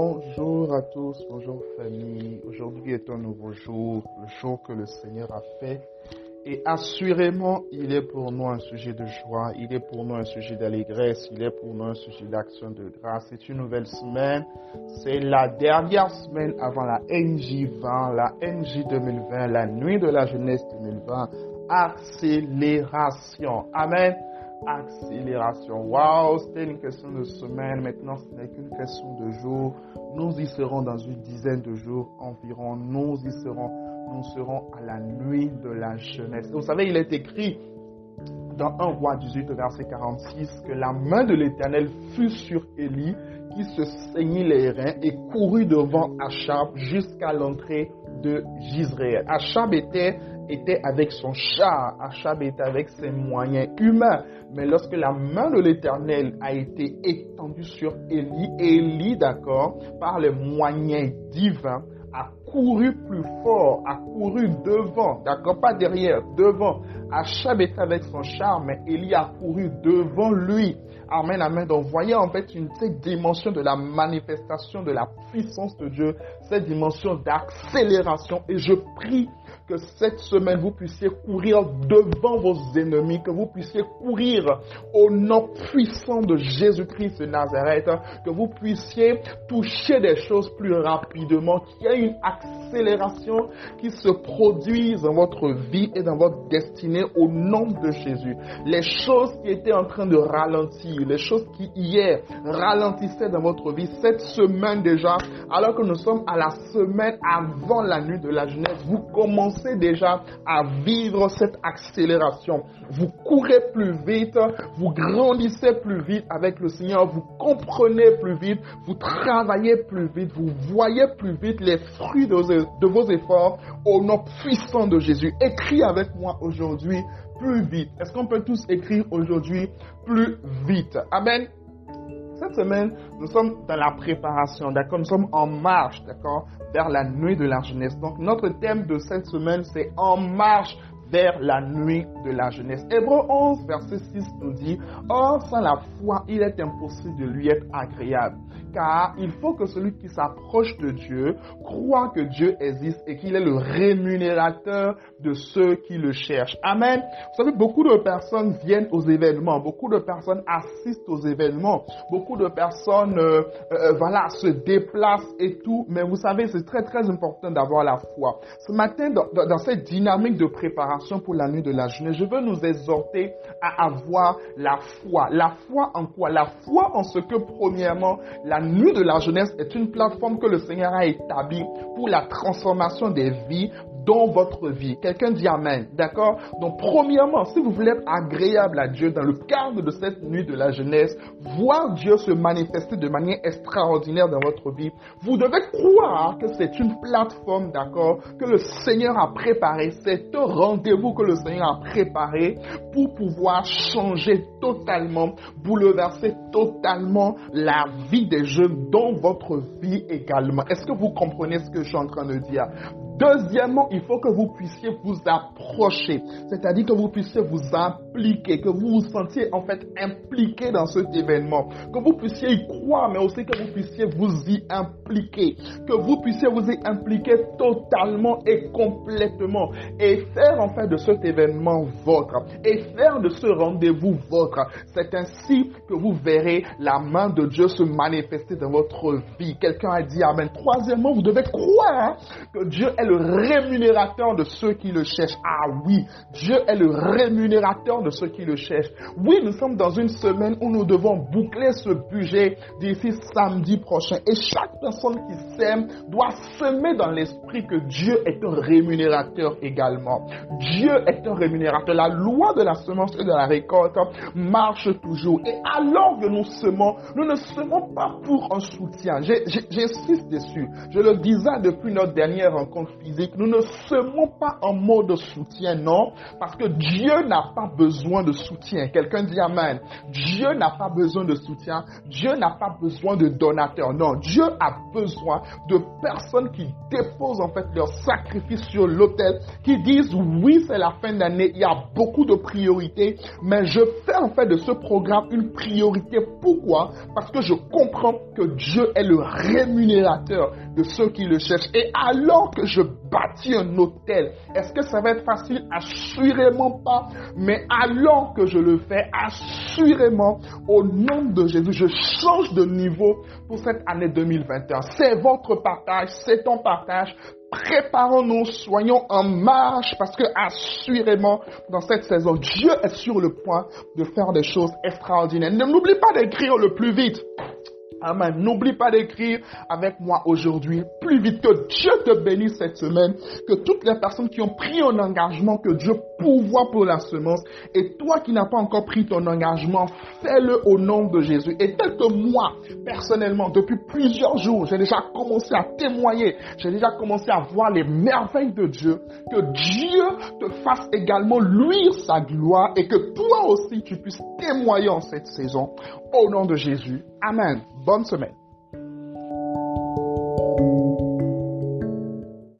Bonjour à tous, bonjour famille. Aujourd'hui est un nouveau jour, le jour que le Seigneur a fait. Et assurément, il est pour nous un sujet de joie, il est pour nous un sujet d'allégresse, il est pour nous un sujet d'action de grâce. C'est une nouvelle semaine, c'est la dernière semaine avant la NJ20, la NJ 2020, la nuit de la jeunesse 2020. Accélération. Amen accélération. Wow, c'était une question de semaine. Maintenant, ce n'est qu'une question de jours. Nous y serons dans une dizaine de jours environ. Nous y serons. Nous serons à la nuit de la jeunesse. Vous savez, il est écrit dans 1 roi 18, verset 46, que la main de l'Éternel fut sur Élie, qui se saignit les reins et courut devant Achab jusqu'à l'entrée de Gisraël. Achab était était avec son char, Achab était avec ses moyens humains. Mais lorsque la main de l'Éternel a été étendue sur Élie, Élie, d'accord, par les moyens divins, a couru plus fort, a couru devant, d'accord, pas derrière, devant. Achab était avec son char, mais Élie a couru devant lui. Amen, amen. Donc, voyez en fait une, cette dimension de la manifestation de la puissance de Dieu, cette dimension d'accélération. Et je prie que cette semaine, vous puissiez courir devant vos ennemis, que vous puissiez courir au nom puissant de Jésus-Christ de Nazareth, que vous puissiez toucher des choses plus rapidement, qu'il y ait une accélération qui se produise dans votre vie et dans votre destinée au nom de Jésus. Les choses qui étaient en train de ralentir, les choses qui hier ralentissaient dans votre vie, cette semaine déjà, alors que nous sommes à la semaine avant la nuit de la jeunesse, vous commencez déjà à vivre cette accélération. Vous courez plus vite, vous grandissez plus vite avec le Seigneur, vous comprenez plus vite, vous travaillez plus vite, vous voyez plus vite les fruits de vos efforts au nom puissant de Jésus. Écris avec moi aujourd'hui plus vite. Est-ce qu'on peut tous écrire aujourd'hui plus vite? Amen. Cette semaine, nous sommes dans la préparation, d'accord? Nous sommes en marche, d'accord? Vers la nuit de la jeunesse. Donc, notre thème de cette semaine, c'est en marche vers la nuit de la jeunesse. Hébreu 11, verset 6 nous dit, Or, sans la foi, il est impossible de lui être agréable car il faut que celui qui s'approche de Dieu croit que Dieu existe et qu'il est le rémunérateur de ceux qui le cherchent. Amen. Vous savez, beaucoup de personnes viennent aux événements, beaucoup de personnes assistent aux événements, beaucoup de personnes, euh, euh, voilà, se déplacent et tout, mais vous savez, c'est très très important d'avoir la foi. Ce matin, dans cette dynamique de préparation pour la nuit de la jeunesse, je veux nous exhorter à avoir la foi. La foi en quoi? La foi en ce que, premièrement, la la nuit de la jeunesse est une plateforme que le Seigneur a établie pour la transformation des vies dans votre vie. Quelqu'un dit Amen. D'accord? Donc, premièrement, si vous voulez être agréable à Dieu dans le cadre de cette nuit de la jeunesse, voir Dieu se manifester de manière extraordinaire dans votre vie, vous devez croire que c'est une plateforme, d'accord, que le Seigneur a préparé. C'est un rendez-vous que le Seigneur a préparé pour pouvoir changer totalement, bouleverser totalement la vie des jeunes dans votre vie également. Est-ce que vous comprenez ce que je suis en train de dire? Deuxièmement, il faut que vous puissiez vous approcher, c'est-à-dire que vous puissiez vous impliquer, que vous vous sentiez en fait impliqué dans cet événement, que vous puissiez y croire, mais aussi que vous puissiez vous y impliquer, que vous puissiez vous y impliquer totalement et complètement et faire en fait de cet événement votre et faire de ce rendez-vous votre. C'est ainsi que vous verrez la main de Dieu se manifester dans votre vie. Quelqu'un a dit Amen. Troisièmement, vous devez croire que Dieu est le rémunérateur de ceux qui le cherchent. Ah oui, Dieu est le rémunérateur de ceux qui le cherchent. Oui, nous sommes dans une semaine où nous devons boucler ce budget d'ici samedi prochain. Et chaque personne qui sème doit semer dans l'esprit que Dieu est un rémunérateur également. Dieu est un rémunérateur. La loi de la semence et de la récolte marche toujours. Et alors que nous semons, nous ne semons pas pour un soutien. J'insiste dessus. Je le disais depuis notre dernière rencontre physique. Nous ne semons pas en mode soutien, non, parce que Dieu n'a pas besoin de soutien. Quelqu'un dit Amen. Dieu n'a pas besoin de soutien. Dieu n'a pas besoin de donateurs. Non, Dieu a besoin de personnes qui déposent en fait leur sacrifice sur l'autel, qui disent oui, c'est la fin d'année, il y a beaucoup de priorités, mais je fais en fait de ce programme une priorité. Pourquoi? Parce que je comprends que Dieu est le rémunérateur de ceux qui le cherchent. Et alors que je bâtis un hôtel, est-ce que ça va être facile? Assurément pas. Mais alors que je le fais, assurément, au nom de Jésus, je change de niveau pour cette année 2021. C'est votre partage, c'est ton partage. Préparons-nous, soyons en marche parce que assurément, dans cette saison, Dieu est sur le point de faire des choses extraordinaires. Ne n'oublie pas d'écrire le plus vite. Amen. N'oublie pas d'écrire avec moi aujourd'hui. Plus vite que Dieu te bénisse cette semaine. Que toutes les personnes qui ont pris un engagement, que Dieu pourvoit pour la semence. Et toi qui n'as pas encore pris ton engagement, fais-le au nom de Jésus. Et tel que moi, personnellement, depuis plusieurs jours, j'ai déjà commencé à témoigner. J'ai déjà commencé à voir les merveilles de Dieu. Que Dieu te fasse également luire sa gloire et que toi aussi tu puisses témoigner en cette saison. Au nom de Jésus. Amen. Bonne semaine.